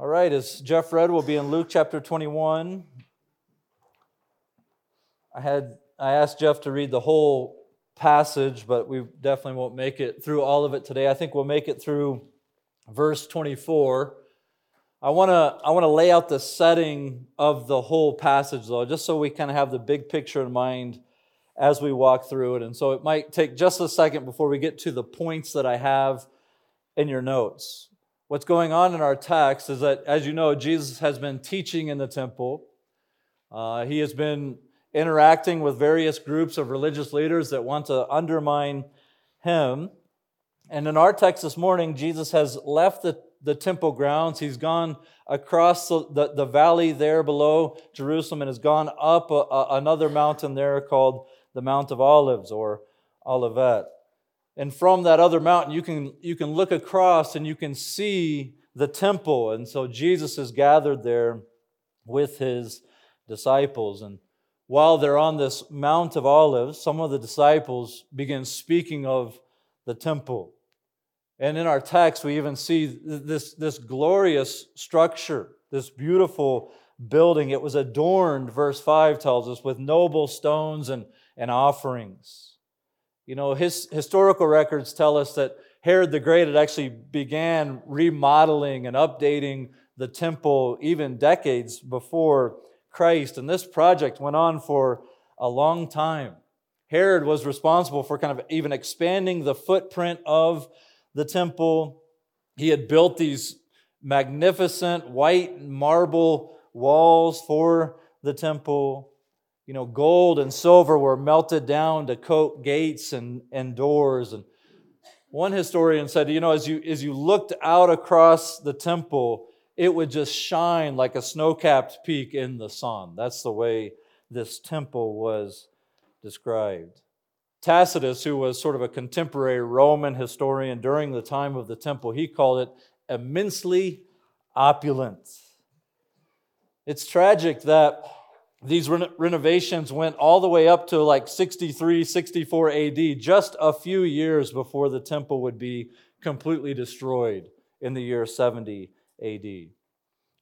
All right, as Jeff read, we'll be in Luke chapter 21. I had I asked Jeff to read the whole passage, but we definitely won't make it through all of it today. I think we'll make it through verse 24. I want to I want to lay out the setting of the whole passage though, just so we kind of have the big picture in mind as we walk through it. And so it might take just a second before we get to the points that I have in your notes. What's going on in our text is that, as you know, Jesus has been teaching in the temple. Uh, he has been interacting with various groups of religious leaders that want to undermine him. And in our text this morning, Jesus has left the, the temple grounds. He's gone across the, the, the valley there below Jerusalem and has gone up a, a, another mountain there called the Mount of Olives or Olivet. And from that other mountain, you can, you can look across and you can see the temple. And so Jesus is gathered there with his disciples. And while they're on this Mount of Olives, some of the disciples begin speaking of the temple. And in our text, we even see this, this glorious structure, this beautiful building. It was adorned, verse 5 tells us, with noble stones and, and offerings. You know, his historical records tell us that Herod the Great had actually began remodeling and updating the temple even decades before Christ. And this project went on for a long time. Herod was responsible for kind of even expanding the footprint of the temple. He had built these magnificent white marble walls for the temple you know, gold and silver were melted down to coat gates and, and doors. And one historian said, you know, as you, as you looked out across the temple, it would just shine like a snow capped peak in the sun. That's the way this temple was described. Tacitus, who was sort of a contemporary Roman historian during the time of the temple, he called it immensely opulent. It's tragic that these renovations went all the way up to like 63, 64 AD, just a few years before the temple would be completely destroyed in the year 70 AD.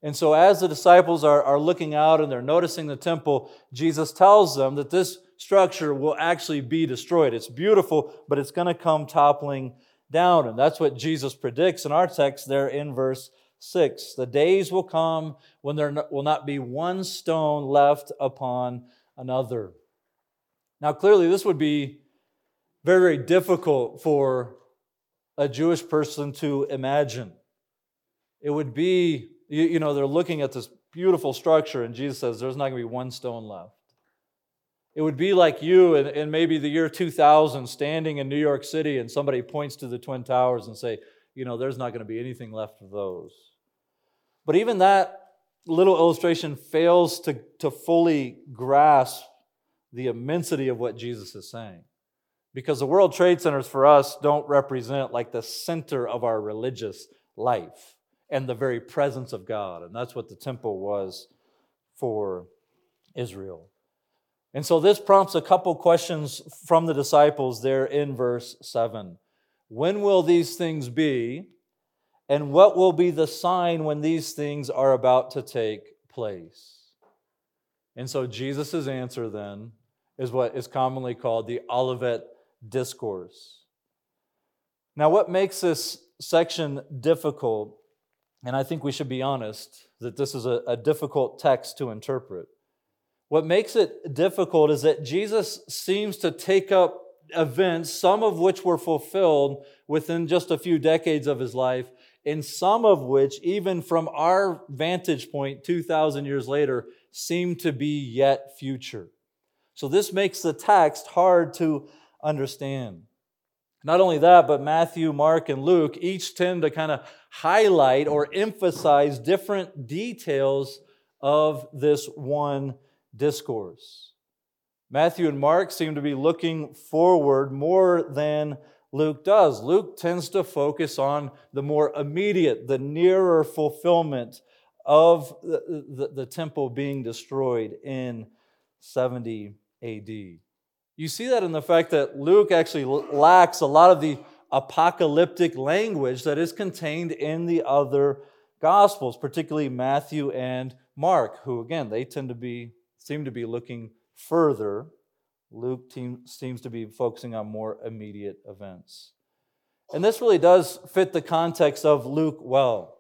And so, as the disciples are, are looking out and they're noticing the temple, Jesus tells them that this structure will actually be destroyed. It's beautiful, but it's going to come toppling down. And that's what Jesus predicts in our text there in verse 6 The days will come when there will not be one stone left upon another. Now, clearly, this would be very, very difficult for a Jewish person to imagine. It would be, you, know, they're looking at this beautiful structure, and Jesus says there's not going to be one stone left. It would be like you in, in, maybe the year 2000 standing in New York City and somebody points to the Twin Towers and say, you know, there's not going to be anything left of those. But even that little illustration fails to, to fully grasp the immensity of what Jesus is saying. Because the World Trade Centers for us don't represent like the center of our religious life and the very presence of God. And that's what the temple was for Israel. And so this prompts a couple questions from the disciples there in verse 7. When will these things be? And what will be the sign when these things are about to take place? And so Jesus' answer then is what is commonly called the Olivet Discourse. Now, what makes this section difficult, and I think we should be honest that this is a, a difficult text to interpret. What makes it difficult is that Jesus seems to take up events, some of which were fulfilled within just a few decades of his life, and some of which, even from our vantage point 2,000 years later, seem to be yet future. So this makes the text hard to understand. Not only that, but Matthew, Mark, and Luke each tend to kind of highlight or emphasize different details of this one discourse. Matthew and Mark seem to be looking forward more than Luke does. Luke tends to focus on the more immediate, the nearer fulfillment of the, the, the, temple being destroyed in 70 AD. You see that in the fact that Luke actually lacks a lot of the apocalyptic language that is contained in the other Gospels, particularly Matthew and Mark, who again they tend to be seem to be looking further. Luke seems to be focusing on more immediate events. And this really does fit the context of Luke well,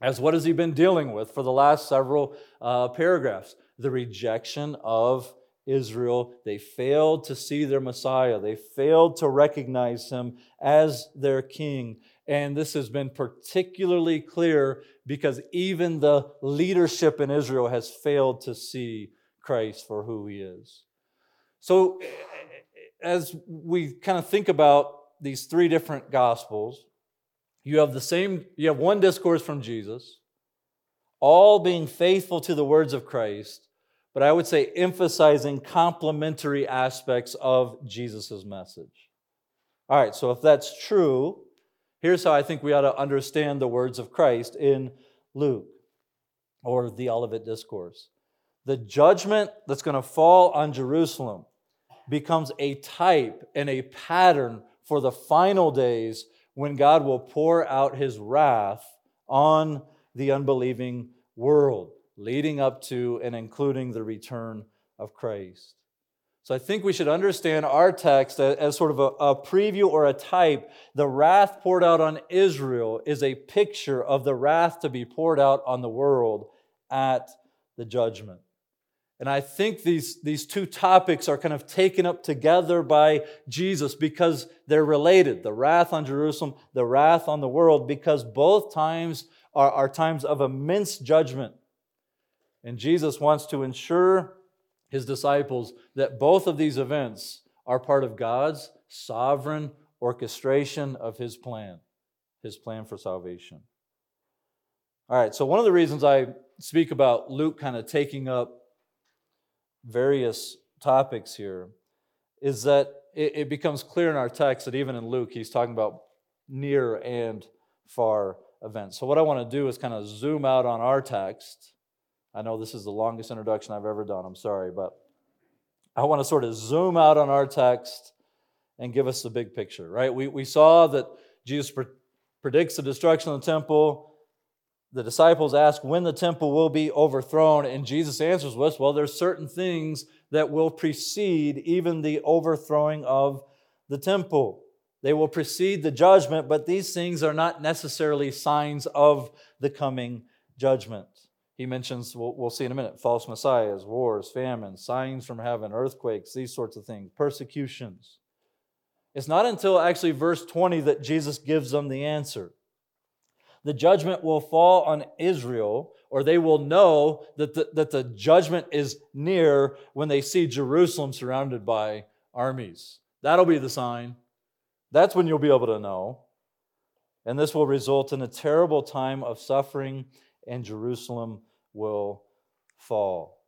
as what has he been dealing with for the last several uh, paragraphs? The rejection of Israel. They failed to see their Messiah, they failed to recognize him as their king. And this has been particularly clear because even the leadership in Israel has failed to see Christ for who he is. So, as we kind of think about these three different gospels, you have the same, you have one discourse from Jesus, all being faithful to the words of Christ, but I would say emphasizing complementary aspects of Jesus' message. All right, so if that's true, here's how I think we ought to understand the words of Christ in Luke or the Olivet Discourse. The judgment that's going to fall on Jerusalem becomes a type and a pattern for the final days when God will pour out his wrath on the unbelieving world, leading up to and including the return of Christ. So I think we should understand our text as sort of a, a, preview or a type. The wrath poured out on Israel is a picture of the wrath to be poured out on the world at the judgment. And I think these, these two topics are kind of taken up together by Jesus because they're related the wrath on Jerusalem, the wrath on the world, because both times are, are times of immense judgment. And Jesus wants to ensure his disciples that both of these events are part of God's sovereign orchestration of his plan, his plan for salvation. All right, so one of the reasons I speak about Luke kind of taking up various topics here is that it, it becomes clear in our text that even in Luke, he's talking about near and far events. So, what I want to do is kind of zoom out on our text. I know this is the longest introduction I've ever done, I'm sorry, but I want to sort of zoom out on our text and give us the big picture, right? We, we saw that Jesus pre- predicts the destruction of the temple the disciples ask when the temple will be overthrown, and Jesus answers us, well, there's certain things that will precede even the overthrowing of the temple. They will precede the judgment, but these things are not necessarily signs of the coming judgment. He mentions, we'll, we'll see in a minute, false messiahs, wars, famines, signs from heaven, earthquakes, these sorts of things, persecutions. It's not until actually verse 20 that Jesus gives them the answer the judgment will fall on Israel, or they will know that the, that the judgment is near when they see Jerusalem surrounded by armies. That'll be the sign. That's when you'll be able to know. And this will result in a terrible time of suffering, and Jerusalem will fall.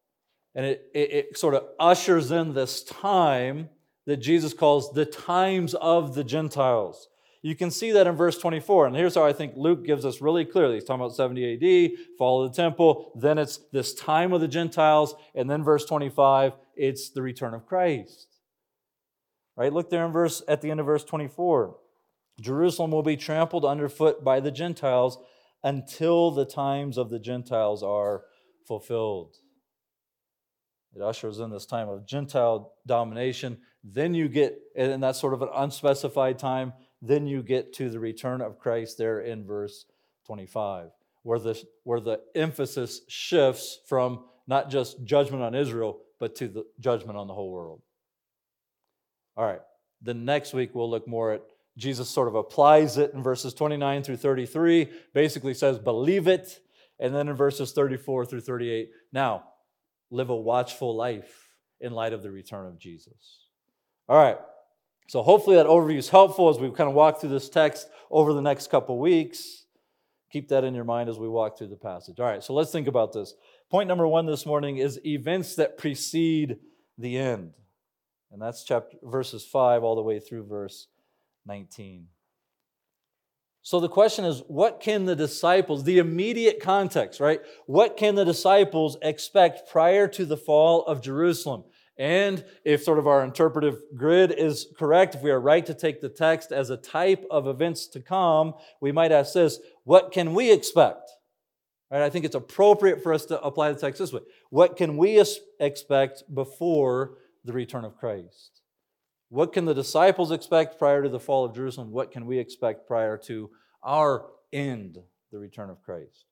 And it, it, it sort of ushers in this time that Jesus calls the times of the Gentiles. You can see that in verse 24. And here's how I think Luke gives us really clearly. He's talking about 70 AD, fall of the temple, then it's this time of the Gentiles, and then verse 25, it's the return of Christ. Right? Look there in verse at the end of verse 24. Jerusalem will be trampled underfoot by the Gentiles until the times of the Gentiles are fulfilled. It ushers in this time of Gentile domination. Then you get, and that's sort of an unspecified time, then you get to the return of Christ there in verse 25, where the, where the emphasis shifts from not just judgment on Israel, but to the judgment on the whole world. All right, the next week we'll look more at Jesus sort of applies it in verses 29 through 33, basically says, believe it. And then in verses 34 through 38, now live a watchful life in light of the return of Jesus. All right, so hopefully that overview is helpful as we kind of walk through this text over the next couple weeks. Keep that in your mind as we walk through the passage. All right, so let's think about this. Point number one this morning is events that precede the end. And that's chapter verses 5 all the way through verse 19. So the question is, what can the disciples, the immediate context, right? What can the disciples expect prior to the fall of Jerusalem? And if sort of our interpretive grid is correct, if we are right to take the text as a type of events to come, we might ask this what can we expect Right? I think it's appropriate for us to apply the text this way. What can we expect before the return of Christ? What can the disciples expect prior to the fall of Jerusalem? What can we expect prior to our end, the return of Christ?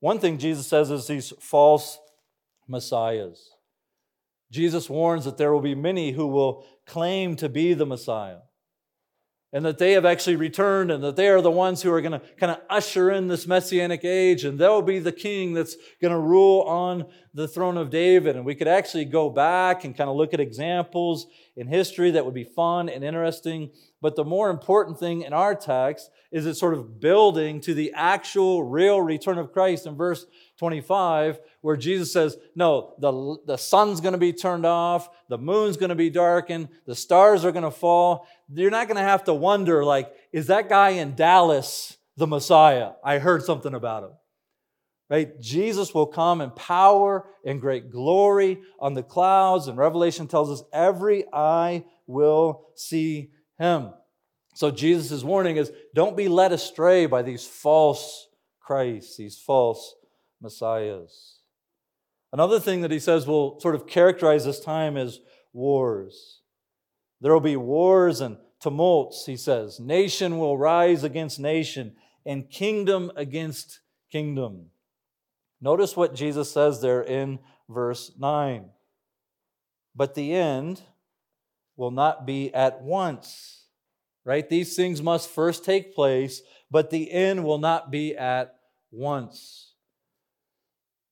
One thing Jesus says is these false messiahs. Jesus warns that there will be many who will claim to be the Messiah and that they have actually returned and that they are the ones who are going to kind of usher in this messianic age and they'll be the king that's going to rule on the throne of David. And we could actually go back and kind of look at examples in history that would be fun and interesting. But the more important thing in our text is it's sort of building to the actual real return of Christ in verse 25, where Jesus says, No, the, the sun's going to be turned off, the moon's going to be darkened, the stars are going to fall. You're not going to have to wonder, like, is that guy in Dallas the Messiah? I heard something about him. Right? Jesus will come in power and great glory on the clouds, and Revelation tells us every eye will see him. So Jesus' warning is don't be led astray by these false Christs, these false messiahs. Another thing that he says will sort of characterize this time is wars. There will be wars and tumults, he says. Nation will rise against nation and kingdom against kingdom. Notice what Jesus says there in verse 9. But the end will not be at once, right? These things must first take place, but the end will not be at once.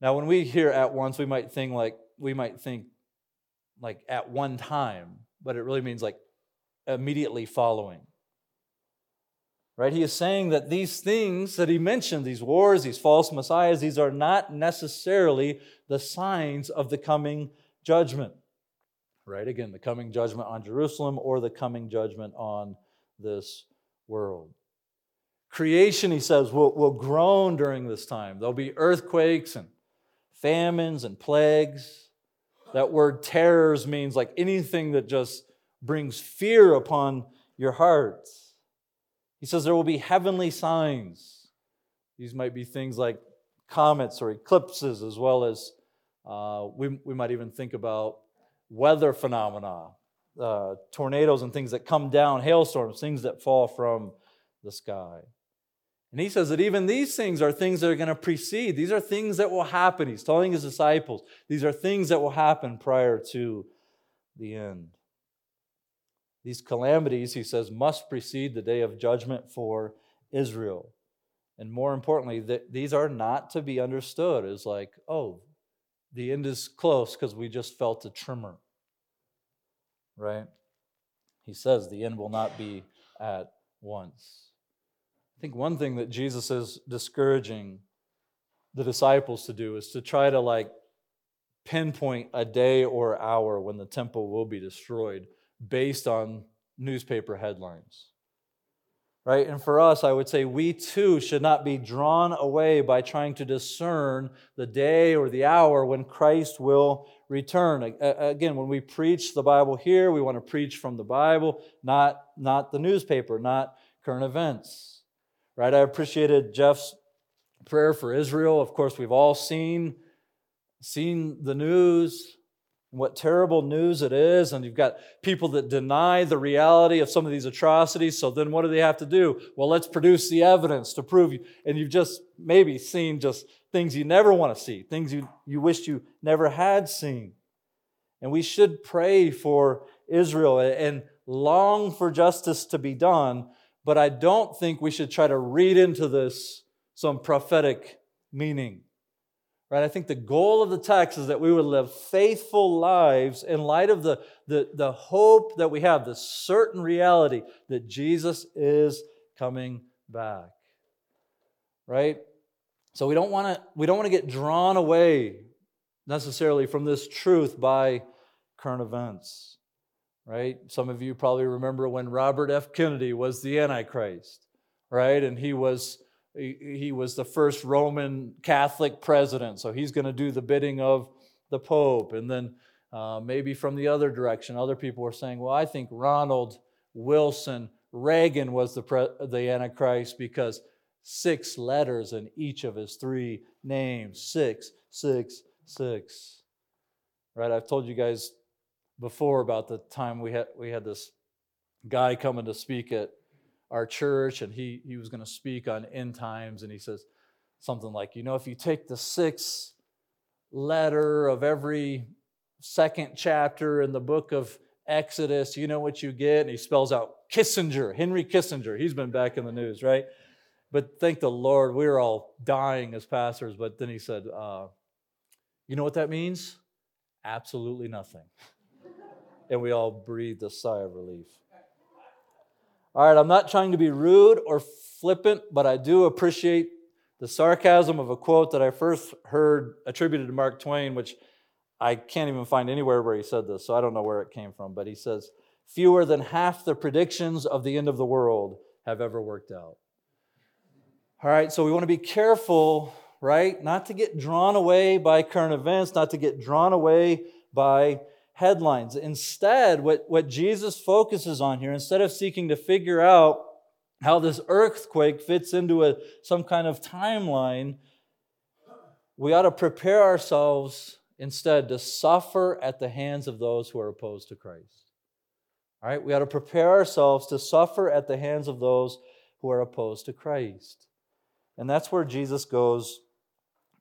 Now, when we hear at once, we might think like we might think like at one time, but it really means like immediately following. Right? He is saying that these things that he mentioned, these wars, these false messiahs, these are not necessarily the signs of the coming judgment. Right? Again, the coming judgment on Jerusalem or the coming judgment on this world. Creation, he says, will, will groan during this time. There'll be earthquakes and famines and plagues. That word terrors means like anything that just brings fear upon your hearts. He says there will be heavenly signs. These might be things like comets or eclipses, as well as uh, we, we might even think about weather phenomena, uh, tornadoes and things that come down, hailstorms, things that fall from the sky. And he says that even these things are things that are going to precede. These are things that will happen. He's telling his disciples, these are things that will happen prior to the end. These calamities, he says, must precede the day of judgment for Israel. And more importantly, that these are not to be understood as like, oh, the end is close because we just felt a tremor. Right? He says the end will not be at once. I think one thing that Jesus is discouraging the disciples to do is to try to like pinpoint a day or hour when the temple will be destroyed based on newspaper headlines. Right? And for us, I would say we too should not be drawn away by trying to discern the day or the hour when Christ will return. Again, when we preach the Bible here, we want to preach from the Bible, not, not the newspaper, not current events right? I appreciated Jeff's prayer for Israel. Of course, we've all seen seen the news, what terrible news it is, and you've got people that deny the reality of some of these atrocities. So then what do they have to do? Well, let's produce the evidence to prove you. And you've just maybe seen just things you never want to see, things you, you wished you never had seen. And we should pray for Israel and long for justice to be done, but I don't think we should try to read into this some prophetic meaning. Right? I think the goal of the text is that we would live faithful lives in light of the, the, the hope that we have, the certain reality that Jesus is coming back. Right? So we don't want to we don't want to get drawn away necessarily from this truth by current events right? Some of you probably remember when Robert F. Kennedy was the Antichrist, right? And he was he was the first Roman Catholic president, so he's going to do the bidding of the Pope. And then uh, maybe from the other direction, other people were saying, well, I think Ronald Wilson Reagan was the, pre- the Antichrist because six letters in each of his three names. Six, six, six. Right? I've told you guys before about the time we had we had this guy coming to speak at our church, and he he was going to speak on end times, and he says something like, you know, if you take the sixth letter of every second chapter in the book of Exodus, you know what you get? And he spells out Kissinger, Henry Kissinger. He's been back in the news, right? But thank the Lord, we were all dying as pastors. But then he said, uh, You know what that means? Absolutely nothing. and we all breathed a sigh of relief. All right, I'm not trying to be rude or flippant, but I do appreciate the sarcasm of a quote that I first heard attributed to Mark Twain, which I can't even find anywhere where he said this, so I don't know where it came from. But he says, Fewer than half the predictions of the end of the world have ever worked out. All right, so we want to be careful, right? Not to get drawn away by current events, not to get drawn away by headlines. Instead, what, what Jesus focuses on here, instead of seeking to figure out how this earthquake fits into a, some kind of timeline, we ought to prepare ourselves instead to suffer at the hands of those who are opposed to Christ. All right, we ought to prepare ourselves to suffer at the hands of those who are opposed to Christ. And that's where Jesus goes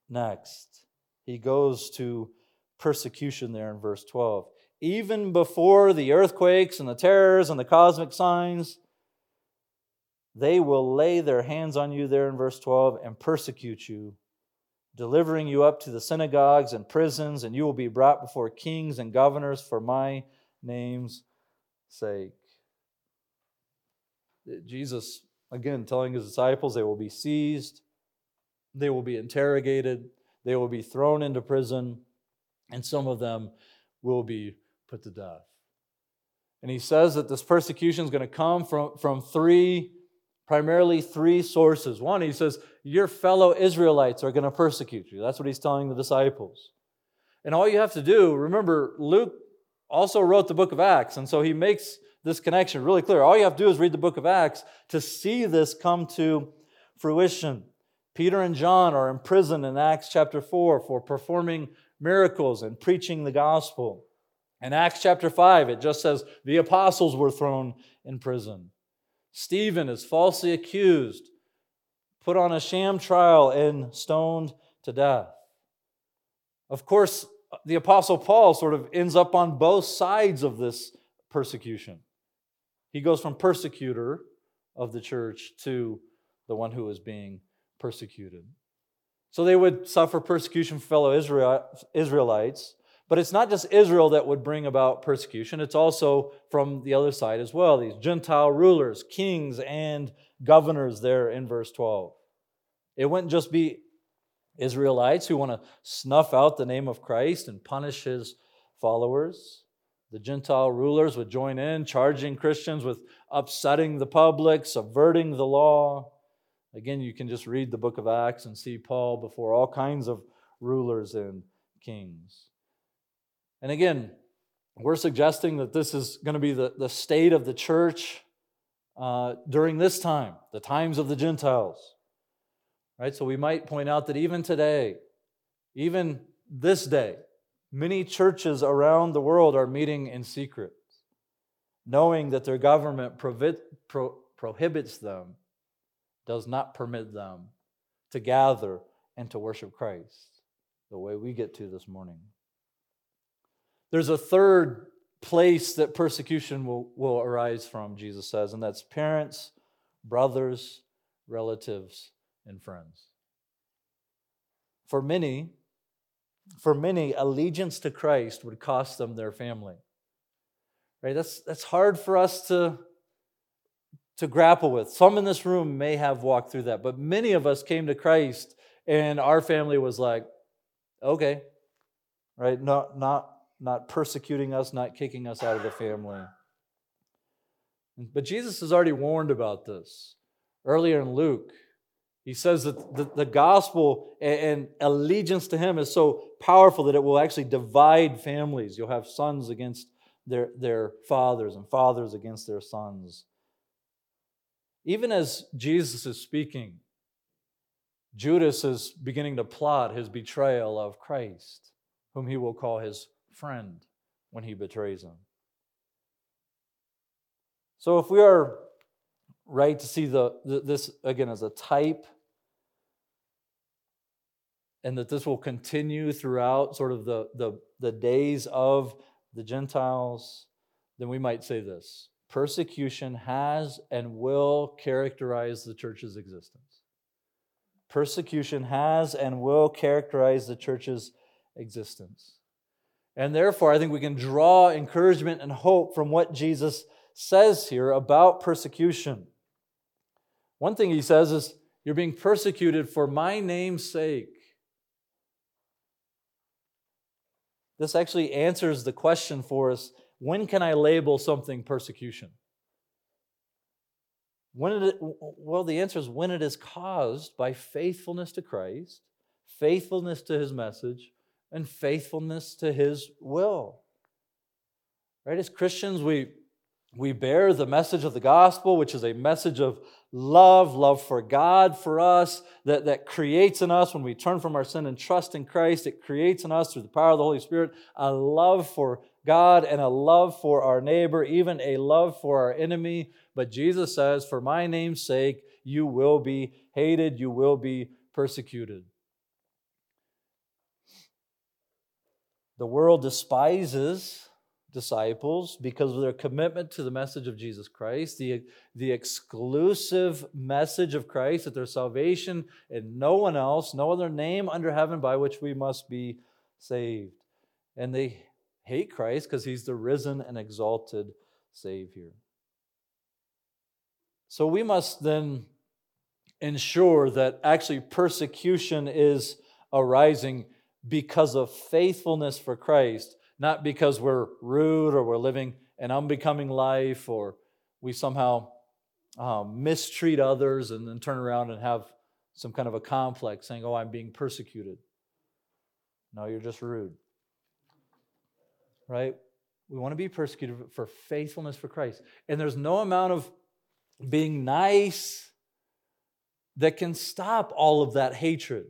next. He goes to persecution there in verse 12. Even before the earthquakes and the terrors and the cosmic signs, they will lay their hands on you there in verse 12 and persecute you delivering you up to the synagogues and prisons, and you will be brought before kings and governors for my name's sake. Uh, Jesus, again, telling his disciples they will be seized, they will be interrogated, they will be thrown into prison, and some of them will be put to death. And he says that this persecution is going to come from, from three primarily three sources. One, he says, Your fellow Israelites are going to persecute you. That's what he's telling the disciples. And all you have to do, remember, Luke also wrote the book of Acts, and so he makes this connection really clear. All you have to do is read the book of Acts to see this come to fruition. Peter and John are imprisoned in Acts chapter 4 for performing miracles and preaching the gospel. In Acts chapter 5, it just says the apostles were thrown in prison. Stephen is falsely accused, put on a sham trial, and stoned to death. Of course, the Apostle Paul sort of ends up on both sides of this persecution. He goes from persecutor of the church to the one who is being persecuted. So they would suffer persecution from fellow Israelites, but it's not just Israel that would bring about persecution, it's also from the other side as well. These Gentile rulers, kings, and governors there in verse 12. It wouldn't just be Israelites who want to snuff out the name of Christ and punish his followers. The Gentile rulers would join in, charging Christians with upsetting the public, subverting the law. Again, you can just read the book of Acts and see Paul before all kinds of rulers and kings. And again, we're suggesting that this is going to be the, the state of the church uh, during this time, the times of the Gentiles. Right? So we might point out that even today, even this day, many churches around the world are meeting in secret, knowing that their government provi- pro- prohibits them, does not permit them to gather and to worship Christ the way we get to this morning. There's a third place that persecution will, will arise from, Jesus says, and that's parents, brothers, relatives, and friends. For many, for many, allegiance to Christ would cost them their family. Right? That's, that's hard for us to, to grapple with. Some in this room may have walked through that, but many of us came to Christ and our family was like, okay, right? Not, not not persecuting us, not kicking us out of the family. But Jesus has already warned about this. Earlier in Luke, he says that the, the gospel and, and allegiance to him is so powerful that it will actually divide families. You'll have sons against their, their fathers and fathers against their sons. Even as Jesus is speaking, Judas is beginning to plot his betrayal of Christ, whom he will call his friend when he betrays him. So, if we are right to see the, this again as a type, and that this will continue throughout sort of the, the, the days of the Gentiles, then we might say this persecution has and will characterize the church's existence. Persecution has and will characterize the church's existence. And therefore, I think we can draw encouragement and hope from what Jesus says here about persecution. One thing he says is, You're being persecuted for my name's sake. This actually answers the question for us when can I label something persecution? When it, well, the answer is when it is caused by faithfulness to Christ, faithfulness to his message, and faithfulness to his will. Right? As Christians, we, we bear the message of the gospel, which is a message of love, love for God, for us, that, that creates in us when we turn from our sin and trust in Christ. It creates in us through the power of the Holy Spirit a love for God and a love for our neighbor, even a love for our enemy. But Jesus says, For my name's sake, you will be hated, you will be persecuted. The world despises disciples because of their commitment to the message of Jesus Christ, the, the exclusive message of Christ that there's salvation in no one else, no other name under heaven by which we must be saved. And they hate Christ because he's the risen and exalted Savior. So we must then ensure that actually persecution is arising because of faithfulness for Christ, not because we're rude or we're living an unbecoming life or we somehow um, mistreat others and then turn around and have some kind of a complex saying, Oh, I'm being persecuted. No, you're just rude right? We want to be persecuted for faithfulness for Christ. And there's no amount of being nice that can stop all of that hatred.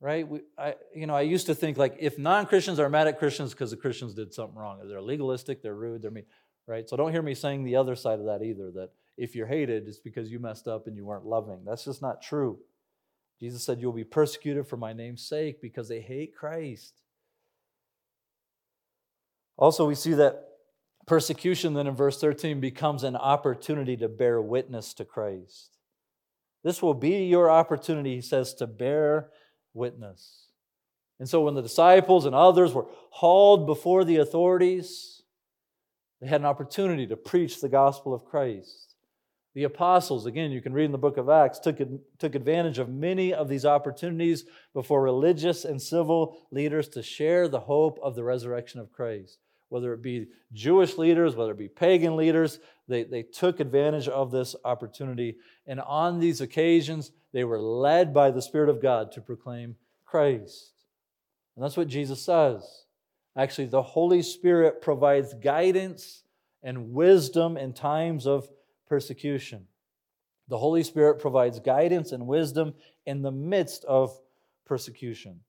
Right? We, I, you know, I used to think like if non-Christians are mad at Christians because the Christians did something wrong, they're legalistic, they're rude, they're mean, right? So don't hear me saying the other side of that either. That if you're hated, it's because you messed up and you weren't loving. That's just not true. Jesus said, You'll be persecuted for my name's sake because they hate Christ. Also, we see that persecution then in verse 13 becomes an opportunity to bear witness to Christ. This will be your opportunity, he says, to bear witness. And so when the disciples and others were hauled before the authorities, they had an opportunity to preach the gospel of Christ. The apostles, again, you can read in the book of Acts, took, took advantage of many of these opportunities before religious and civil leaders to share the hope of the resurrection of Christ. Whether it be Jewish leaders, whether it be pagan leaders, they, they took advantage of this opportunity. And on these occasions, they were led by the Spirit of God to proclaim Christ. And that's what Jesus says. Actually, the Holy Spirit provides guidance and wisdom in times of persecution. The Holy Spirit provides guidance and wisdom in the midst of persecution.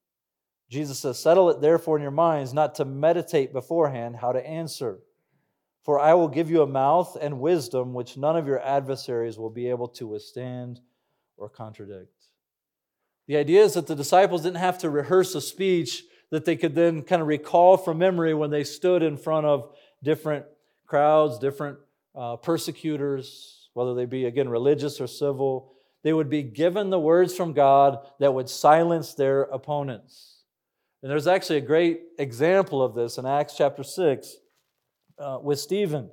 Jesus says, Settle it therefore in your minds not to meditate beforehand how to answer. For I will give you a mouth and wisdom which none of your adversaries will be able to withstand or contradict. The idea is that the disciples didn't have to rehearse a speech that they could then kind of recall from memory when they stood in front of different crowds, different uh, persecutors, whether they be, again, religious or civil, they would be given the words from God that would silence their opponents. And there's actually a great example of this in Acts chapter 6 uh, with Stephen.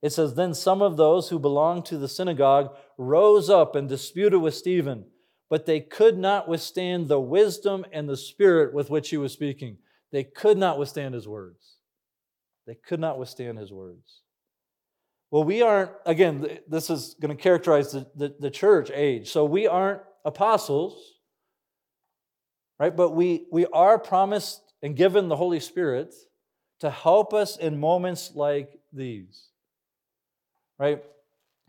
It says, Then some of those who belonged to the synagogue rose up and disputed with Stephen, but they could not withstand the wisdom and the spirit with which he was speaking. They could not withstand his words. They could not withstand his words. Well, we aren't, again, this is going to characterize the, the, the, church age. So we aren't apostles, right? But we, we are promised and given the Holy Spirit to help us in moments like these, right?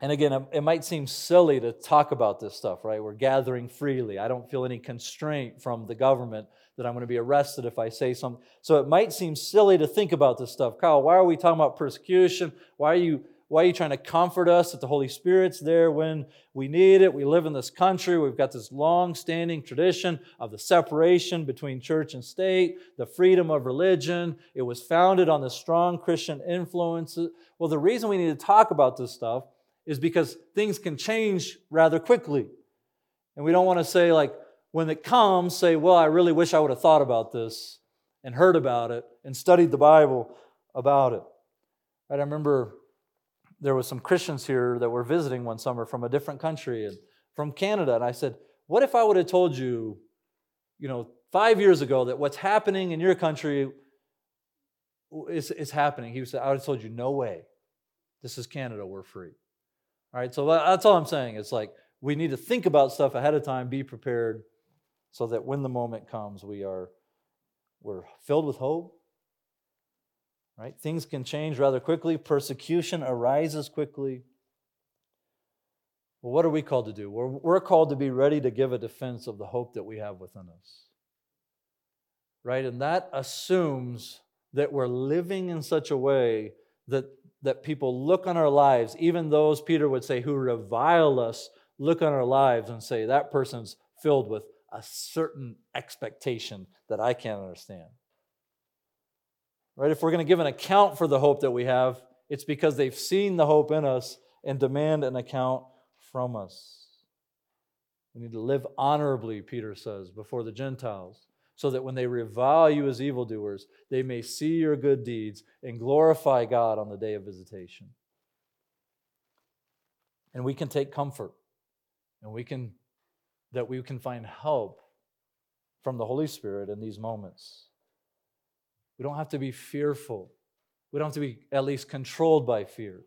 And again, it might seem silly to talk about this stuff, right? We're gathering freely. I don't feel any constraint from the government that I'm going to be arrested if I say something. So it might seem silly to think about this stuff. Kyle, why are we talking about persecution? Why are you why are you trying to comfort us that the Holy Spirit's there when we need it? We live in this country. We've got this long standing tradition of the separation between church and state, the freedom of religion. It was founded on the strong Christian influences. Well, the reason we need to talk about this stuff is because things can change rather quickly. And we don't want to say, like, when it comes, say, well, I really wish I would have thought about this and heard about it and studied the Bible about it. Right? I remember there was some Christians here that were visiting one summer from a different country and from Canada. And I said, What if I would have told you, you know, five years ago that what's happening in your country is, is happening? He said, I would have told you, no way. This is Canada, we're free. All right, so that's all I'm saying. It's like we need to think about stuff ahead of time, be prepared, so that when the moment comes, we are we're filled with hope, Right? Things can change rather quickly. Persecution arises quickly. Well, what are we called to do? We're, we're called to be ready to give a defense of the hope that we have within us. Right? And that assumes that we're living in such a way that, that people look on our lives, even those, Peter would say, who revile us, look on our lives and say, that person's filled with a certain expectation that I can't understand. Right? If we're going to give an account for the hope that we have, it's because they've seen the hope in us and demand an account from us. We need to live honorably, Peter says, before the Gentiles, so that when they revile you as evildoers, they may see your good deeds and glorify God on the day of visitation. And we can take comfort and we can that we can find help from the Holy Spirit in these moments. We don't have to be fearful. We don't have to be at least controlled by fear.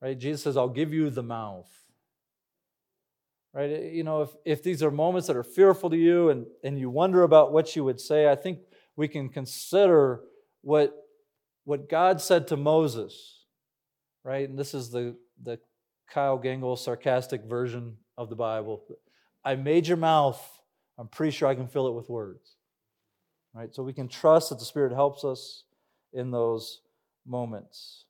Right? Jesus says, I'll give you the mouth. Right? Eh, you know, if, if these are moments that are fearful to you and, and you wonder about what you would say, I think we can consider what, what God said to Moses. Right? And this is the, the Kyle Gangel sarcastic version of the Bible. I made your mouth. I'm pretty sure I can fill it with words. Right? So we can trust that the Spirit helps us in those moments.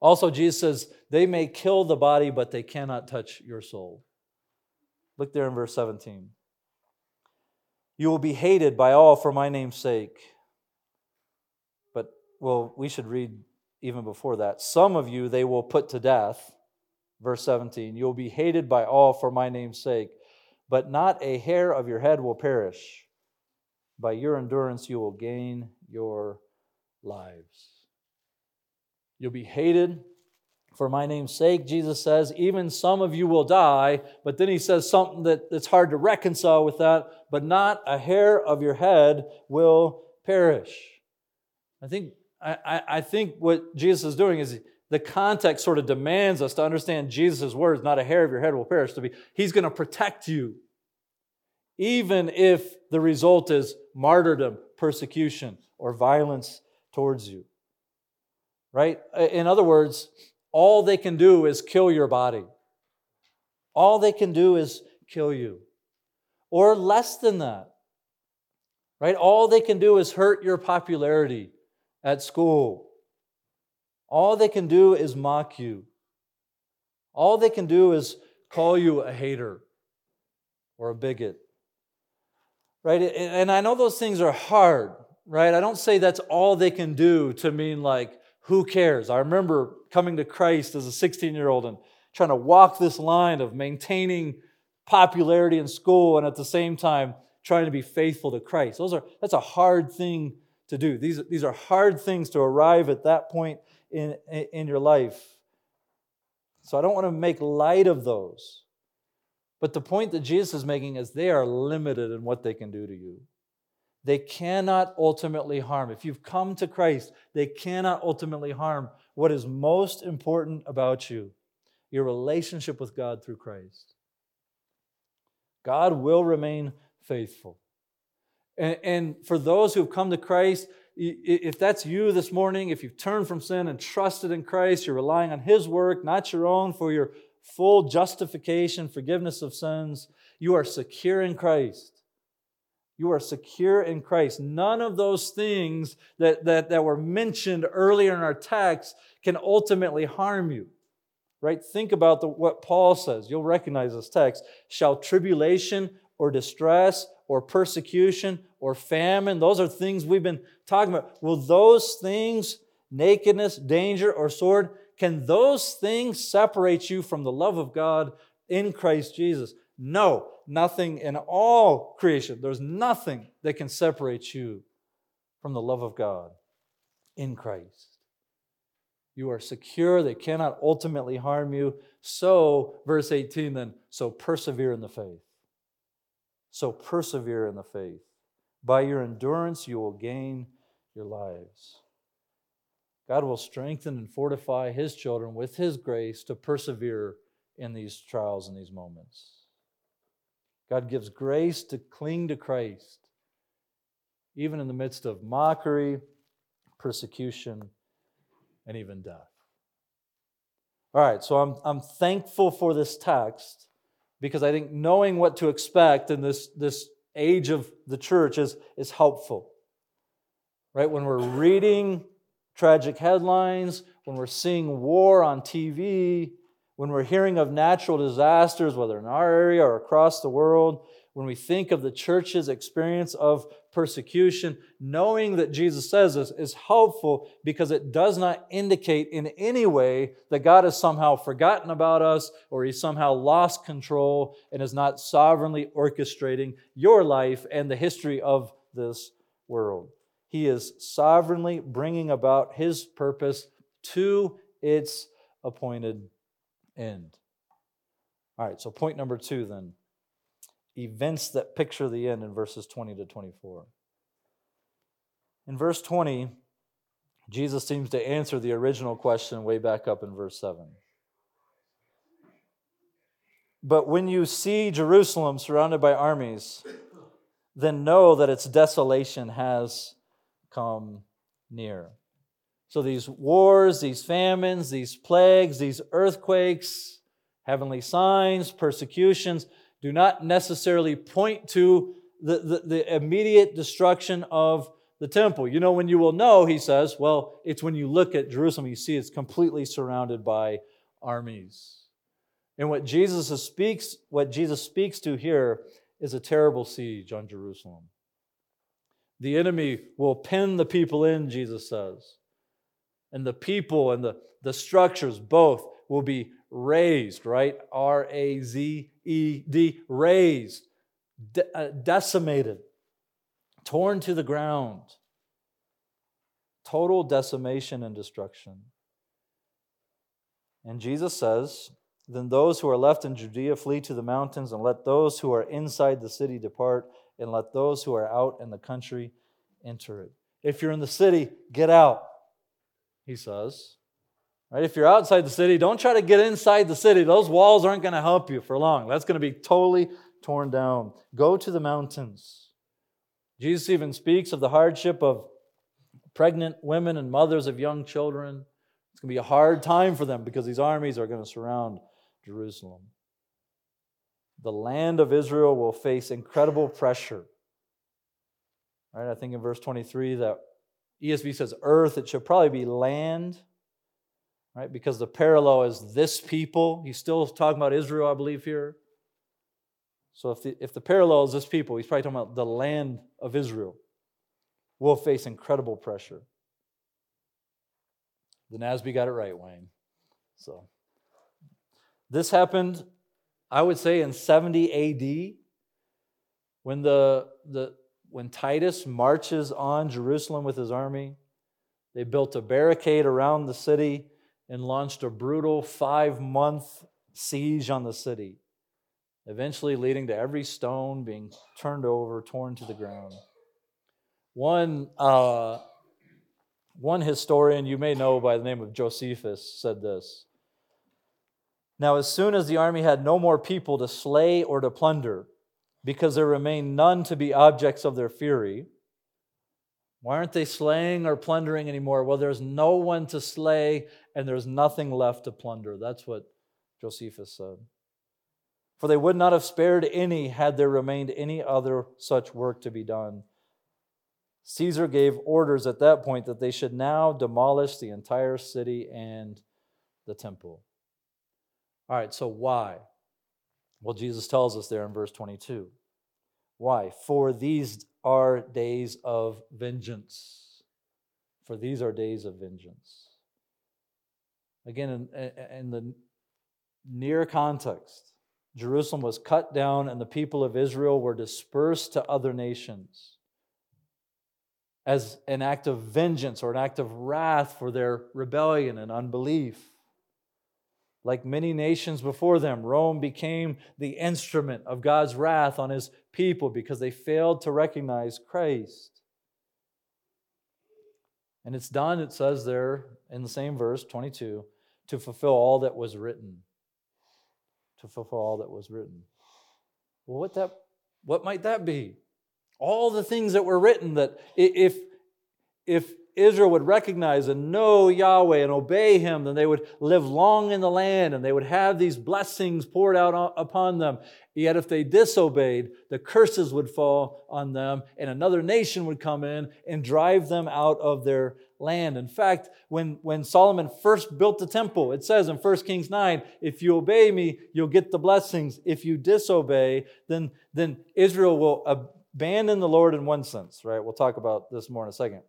Also, Jesus says, they may kill the body, but they cannot touch your soul. Look there in verse 17. You will be hated by all for my name's sake. But, well, we should read even before that. Some of you they will put to death. Verse 17. You will be hated by all for my name's sake, but not a hair of your head will perish. By your endurance, you will gain your lives. You'll be hated for my name's sake, Jesus says. Even some of you will die, but then he says something that, that's hard to reconcile with that, but not a hair of your head will perish. I think, I, I think what Jesus is doing is the context sort of demands us to understand Jesus' words, not a hair of your head will perish, to be, he's going to protect you even if the result is martyrdom, persecution, or violence towards you. Right? In other words, all they can do is kill your body. All they can do is kill you. Or less than that. Right? All they can do is hurt your popularity at school. All they can do is mock you. All they can do is call you a hater or a bigot right? And I know those things are hard, right? I don't say that's all they can do to mean like, who cares? I remember coming to Christ as a 16 year old and trying to walk this line of maintaining popularity in school and at the same time trying to be faithful to Christ. Those are, that's a hard thing to do. These, these are hard things to arrive at that point in, in your life. So I don't want to make light of those. But the point that Jesus is making is they are limited in what they can do to you. They cannot ultimately harm. If you've come to Christ, they cannot ultimately harm what is most important about you your relationship with God through Christ. God will remain faithful. And, and for those who have come to Christ, if that's you this morning, if you've turned from sin and trusted in Christ, you're relying on His work, not your own, for your full justification, forgiveness of sins, you are secure in Christ. You are secure in Christ. None of those things that, that, that were mentioned earlier in our text can ultimately harm you. Right? Think about the, what Paul says. You'll recognize this text. Shall tribulation or distress or persecution or famine, those are things we've been talking about. Will those things, nakedness, danger, or sword, can those things separate you from the love of God in Christ Jesus? No, nothing in all creation. There's nothing that can separate you from the love of God in Christ. You are secure, they cannot ultimately harm you. So, verse 18 then, so persevere in the faith. So persevere in the faith. By your endurance, you will gain your lives. God will strengthen and fortify His children with His grace to persevere in these trials and these moments. God gives grace to cling to Christ, even in the midst of mockery, persecution, and even death. All right, so I'm, I'm thankful for this text because I think knowing what to expect in this, this age of the church is, is helpful. Right? When we're reading tragic headlines, when we're seeing war on TV, when we're hearing of natural disasters, whether in our area or across the world, when we think of the church's experience of persecution, knowing that Jesus says this is helpful because it does not indicate in any way that God has somehow forgotten about us or He somehow lost control and is not sovereignly orchestrating your life and the history of this world. He is sovereignly bringing about His purpose to its appointed end. All right, so point number two then events that picture the end in verses 20 to 24. In verse 20, Jesus seems to answer the original question way back up in verse 7. But when you see Jerusalem surrounded by armies, then know that its desolation has come near. So these wars, these famines, these plagues, these earthquakes, heavenly signs, persecutions, do not necessarily point to the, the, the, immediate destruction of the temple. You know, when you will know, he says, well, it's when you look at Jerusalem, you see it's completely surrounded by armies. And what Jesus speaks, what Jesus speaks to here is a terrible siege on Jerusalem. The enemy will pin the people in, Jesus says. And the people and the, the structures both will be razed, right? R A Z E D, razed, de- uh, decimated, torn to the ground. Total decimation and destruction. And Jesus says, Then those who are left in Judea flee to the mountains, and let those who are inside the city depart, and let those who are out in the country enter it. If you're in the city, get out, he says. Right? If you're outside the city, don't try to get inside the city. Those walls aren't going to help you for long. That's going to be totally torn down. Go to the mountains. Jesus even speaks of the hardship of pregnant women and mothers of young children. It's going to be a hard time for them because these armies are going to surround Jerusalem. The land of Israel will face incredible pressure. Right? I think in verse 23 that ESV says earth, it should probably be land right? Because the parallel is this people. He's still talking about Israel, I believe, here. So if the, if the parallel is this people, he's probably talking about the land of Israel, will face incredible pressure. The NASB got it right, Wayne. So this happened, I would say, in 70 AD when the, the when Titus marches on Jerusalem with his army. They built a barricade around the city and launched a brutal five month siege on the city, eventually leading to every stone being turned over, torn to the ground. One, uh, one historian you may know by the name of Josephus said this Now, as soon as the army had no more people to slay or to plunder, because there remained none to be objects of their fury, Why aren't they slaying or plundering anymore? Well, there's no one to slay and there's nothing left to plunder. That's what Josephus said. For they would not have spared any had there remained any other such work to be done. Caesar gave orders at that point that they should now demolish the entire city and the temple. All right, so why? Well, Jesus tells us there in verse 22. Why? For these are days of vengeance. For these are days of vengeance. Again, in, in the near context, Jerusalem was cut down and the people of Israel were dispersed to other nations as an act of vengeance or an act of wrath for their rebellion and unbelief. Like many nations before them, Rome became the instrument of God's wrath on his people because they failed to recognize Christ. And it's done, it says there in the same verse, 22, to fulfill all that was written. To fulfill all that was written. Well, what, that, what might that be? All the things that were written that if, if Israel would recognize and know Yahweh and obey Him, then they would live long in the land and they would have these blessings poured out upon them. Yet if they disobeyed, the curses would fall on them and another nation would come in and drive them out of their land. In fact, when, when Solomon first built the temple, it says in 1 Kings 9, if you obey me, you'll get the blessings. If you disobey, then, then Israel will abandon the Lord in one sense, right? We'll talk about this more in a second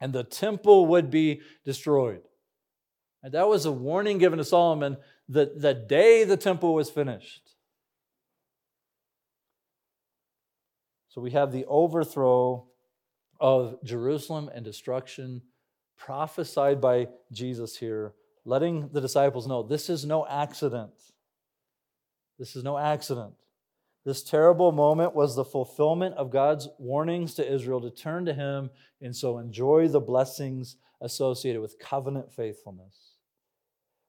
and the temple would be destroyed. And that was a warning given to Solomon that the day the temple was finished. So we have the overthrow of Jerusalem and destruction prophesied by Jesus here, letting the disciples know this is no accident. This is no accident. This terrible moment was the fulfillment of God's warnings to Israel to turn to Him and so enjoy the blessings associated with covenant faithfulness.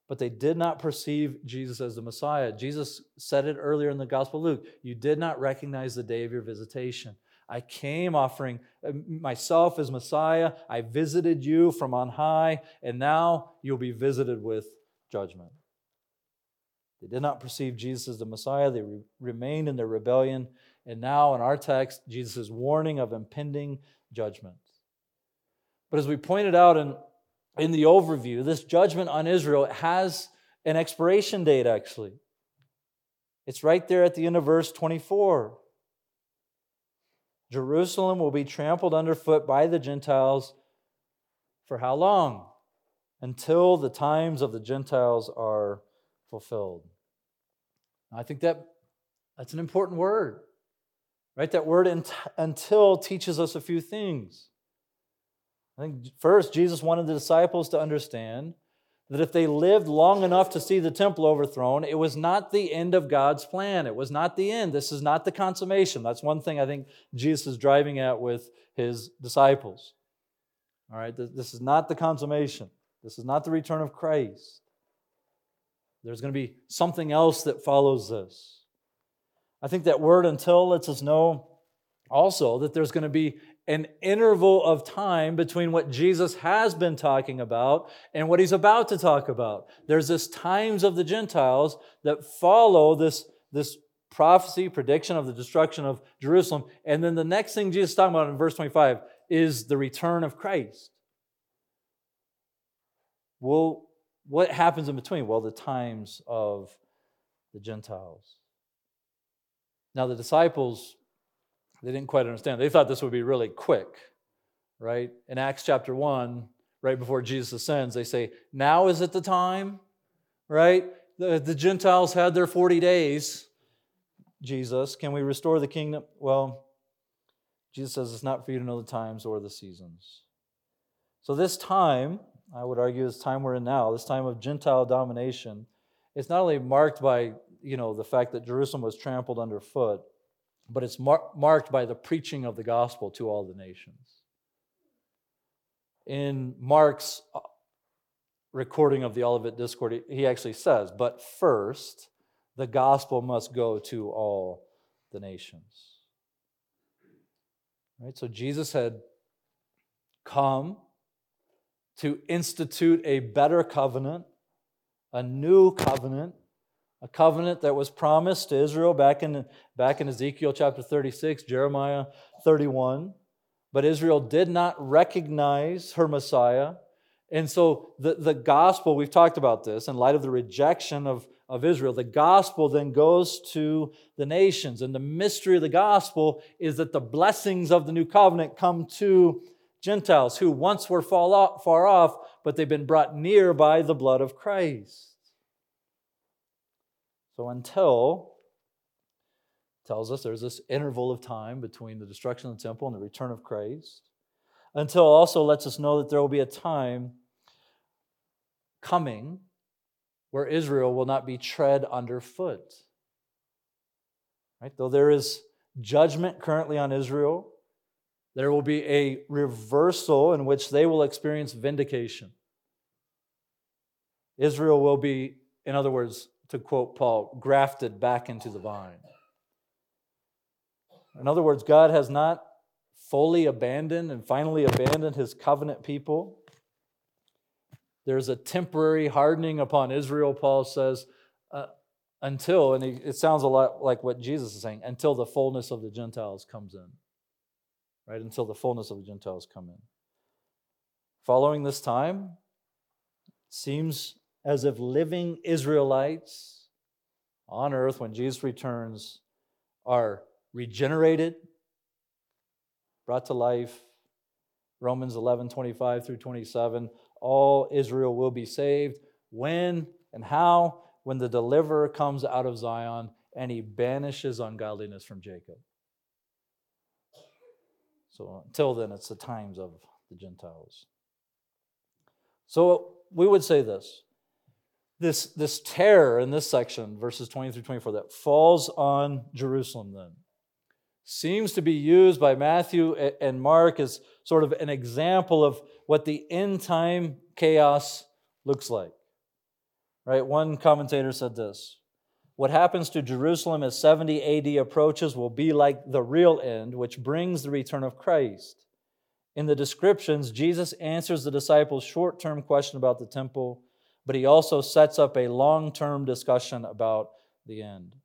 But they did not perceive Jesus as the Messiah. Jesus said it earlier in the Gospel of Luke You did not recognize the day of your visitation. I came offering uh, myself as Messiah. I visited you from on high, and now you'll be visited with judgment. They did not perceive Jesus as the Messiah. They re- remained in their rebellion. And now, in our text, Jesus is warning of impending judgment. But as we pointed out in, in the overview, this judgment on Israel has an expiration date, actually. It's right there at the end of verse 24. Jerusalem will be trampled underfoot by the Gentiles for how long? Until the times of the Gentiles are fulfilled. I think that that's an important word. Right? That word until teaches us a few things. I think first, Jesus wanted the disciples to understand that if they lived long enough to see the temple overthrown, it was not the end of God's plan. It was not the end. This is not the consummation. That's one thing I think Jesus is driving at with his disciples. All right, this is not the consummation. This is not the return of Christ. There's going to be something else that follows this. I think that word until lets us know also that there's going to be an interval of time between what Jesus has been talking about and what he's about to talk about. There's this times of the Gentiles that follow this, this prophecy, prediction of the destruction of Jerusalem. And then the next thing Jesus is talking about in verse 25 is the return of Christ. Well, what happens in between? Well, the times of the Gentiles. Now, the disciples, they didn't quite understand. They thought this would be really quick, right? In Acts chapter 1, right before Jesus ascends, they say, Now is it the time, right? The, the Gentiles had their 40 days. Jesus, can we restore the kingdom? Well, Jesus says it's not for you to know the times or the seasons. So, this time, I would argue, this time we're in now, this time of Gentile domination, it's not only marked by you know the fact that Jerusalem was trampled underfoot, but it's mar- marked by the preaching of the gospel to all the nations. In Mark's uh, recording of the Olivet Discourse, he actually says, "But first, the gospel must go to all the nations." Right? So Jesus had come to institute a better covenant, a new covenant, a covenant that was promised to Israel back in, back in Ezekiel chapter 36, Jeremiah 31. But Israel did not recognize her Messiah. And so the, the gospel, we've talked about this in light of the rejection of, of Israel, the gospel then goes to the nations. And the mystery of the gospel is that the blessings of the new covenant come to Gentiles who once were far off, but they've been brought near by the blood of Christ. So until tells us there's this interval of time between the destruction of the temple and the return of Christ. Until also lets us know that there will be a time coming where Israel will not be tread underfoot. Right? Though there is judgment currently on Israel, there will be a reversal in which they will experience vindication. Israel will be, in other words, to quote Paul, grafted back into the vine. In other words, God has not fully abandoned and finally abandoned his covenant people. There's a temporary hardening upon Israel, Paul says, uh, until, and it sounds a lot like what Jesus is saying, until the fullness of the Gentiles comes in. Right? Until the fullness of the Gentiles come in. Following this time, it seems as if living Israelites on earth, when Jesus returns, are regenerated, brought to life. Romans 11 25 through 27. All Israel will be saved. When and how? When the deliverer comes out of Zion and he banishes ungodliness from Jacob. So until then, it's the times of the Gentiles. So we would say this this, this terror in this section, verses 20 through 24, that falls on Jerusalem then, seems to be used by Matthew and Mark as sort of an example of what the end time chaos looks like. Right? One commentator said this What happens to Jerusalem as 70 AD approaches will be like the real end, which brings the return of Christ. In the descriptions, Jesus answers the disciples' short term question about the temple but he also sets up a long term discussion about the end.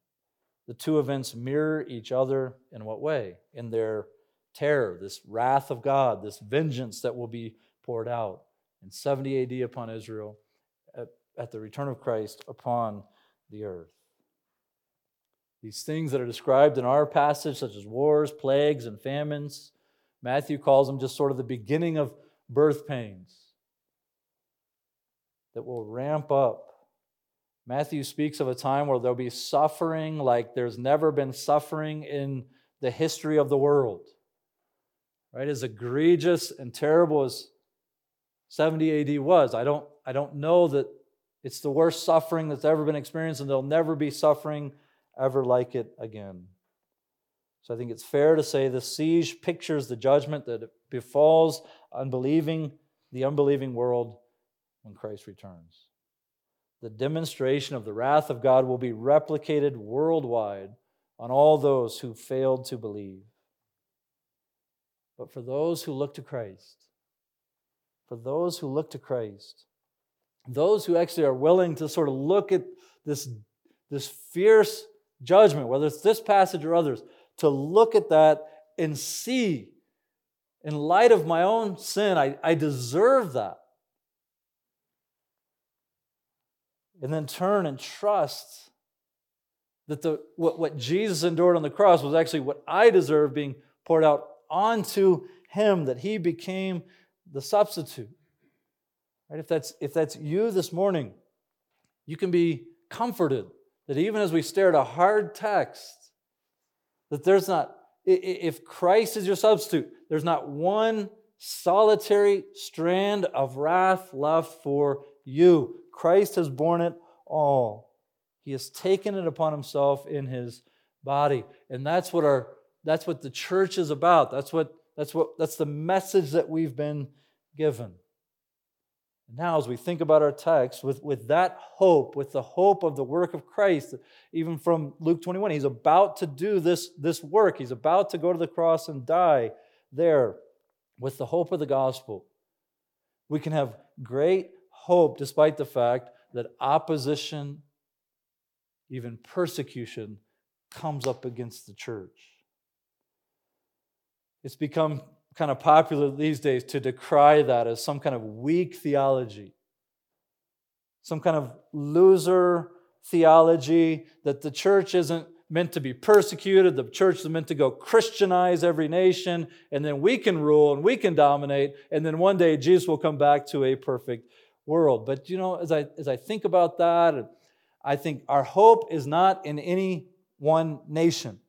The two events mirror each other in what way? In their terror, this wrath of God, this vengeance that will be poured out in 70 AD upon Israel, at, at the return of Christ upon the earth. These things that are described in our passage, such as wars, plagues, and famines, Matthew calls them just sort of the beginning of birth pains that will ramp up. Matthew speaks of a time where there'll be suffering like there's never been suffering in the history of the world. Right? As egregious and terrible as 70 AD was, I don't, I don't know that it's the worst suffering that's ever been experienced, and there'll never be suffering ever like it again. So I think it's fair to say the siege pictures the judgment that befalls unbelieving, the unbelieving world when Christ returns. The demonstration of the wrath of God will be replicated worldwide on all those who failed to believe. But for those who look to Christ, for those who look to Christ, those who actually are willing to sort of look at this, this fierce judgment, whether it's this passage or others, to look at that and see, in light of my own sin, I, I deserve that. and then turn and trust that the, what, what Jesus endured on the cross was actually what I deserve being poured out onto him, that he became the substitute. Right? If that's, if that's you this morning, you can be comforted that even as we stare at a hard text, that there's not, if Christ is your substitute, there's not one solitary strand of wrath left for you. Christ has borne it all. He has taken it upon himself in his body. And that's what our that's what the church is about. That's what that's what that's the message that we've been given. Now as we think about our text with, with that hope, with the hope of the work of Christ, even from Luke 21, he's about to do this, this work. He's about to go to the cross and die there. with the hope of the gospel, we can have great hope despite the fact that opposition, even persecution, comes up against the church. It's become kind of popular these days to decry that as some kind of weak theology, some kind of loser theology that the church isn't meant to be persecuted, the church is meant to go Christianize every nation, and then we can rule and we can dominate, and then one day Jesus will come back to a perfect world. But you know, as I as I think about that, I think our hope is not in any one nation.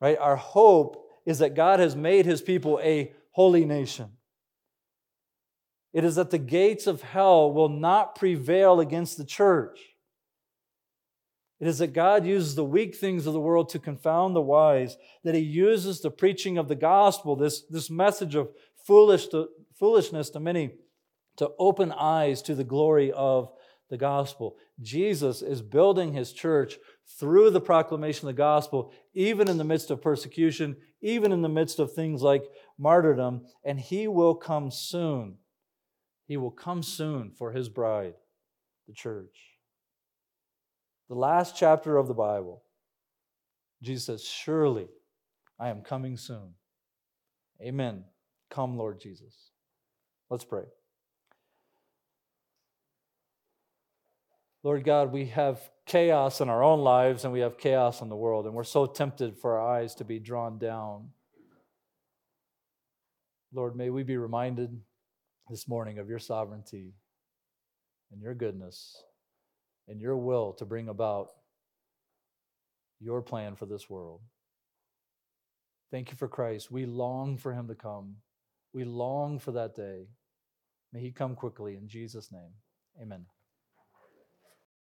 Right? Our hope is that God has made his people a holy nation. It is that the gates of hell will not prevail against the church. It is that God uses the weak things of the world to confound the wise, that He uses the preaching of the gospel, this, this message of foolish to, foolishness to many, to open eyes to the glory of the gospel. Jesus is building His church through the proclamation of the gospel, even in the midst of persecution, even in the midst of things like martyrdom, and He will come soon. He will come soon for His bride, the church the last chapter of the Bible, Jesus says, Surely I am coming soon. Amen. Come, Lord Jesus. Let's pray. Lord God, we have chaos in our own lives and we have chaos in the world, and we're so tempted for our eyes to be drawn down. Lord, may we be reminded this morning of your sovereignty and your goodness and your will to bring about your plan for this world. Thank you for Christ. We long for him to come. We long for that day. May he come quickly in Jesus' name. Amen.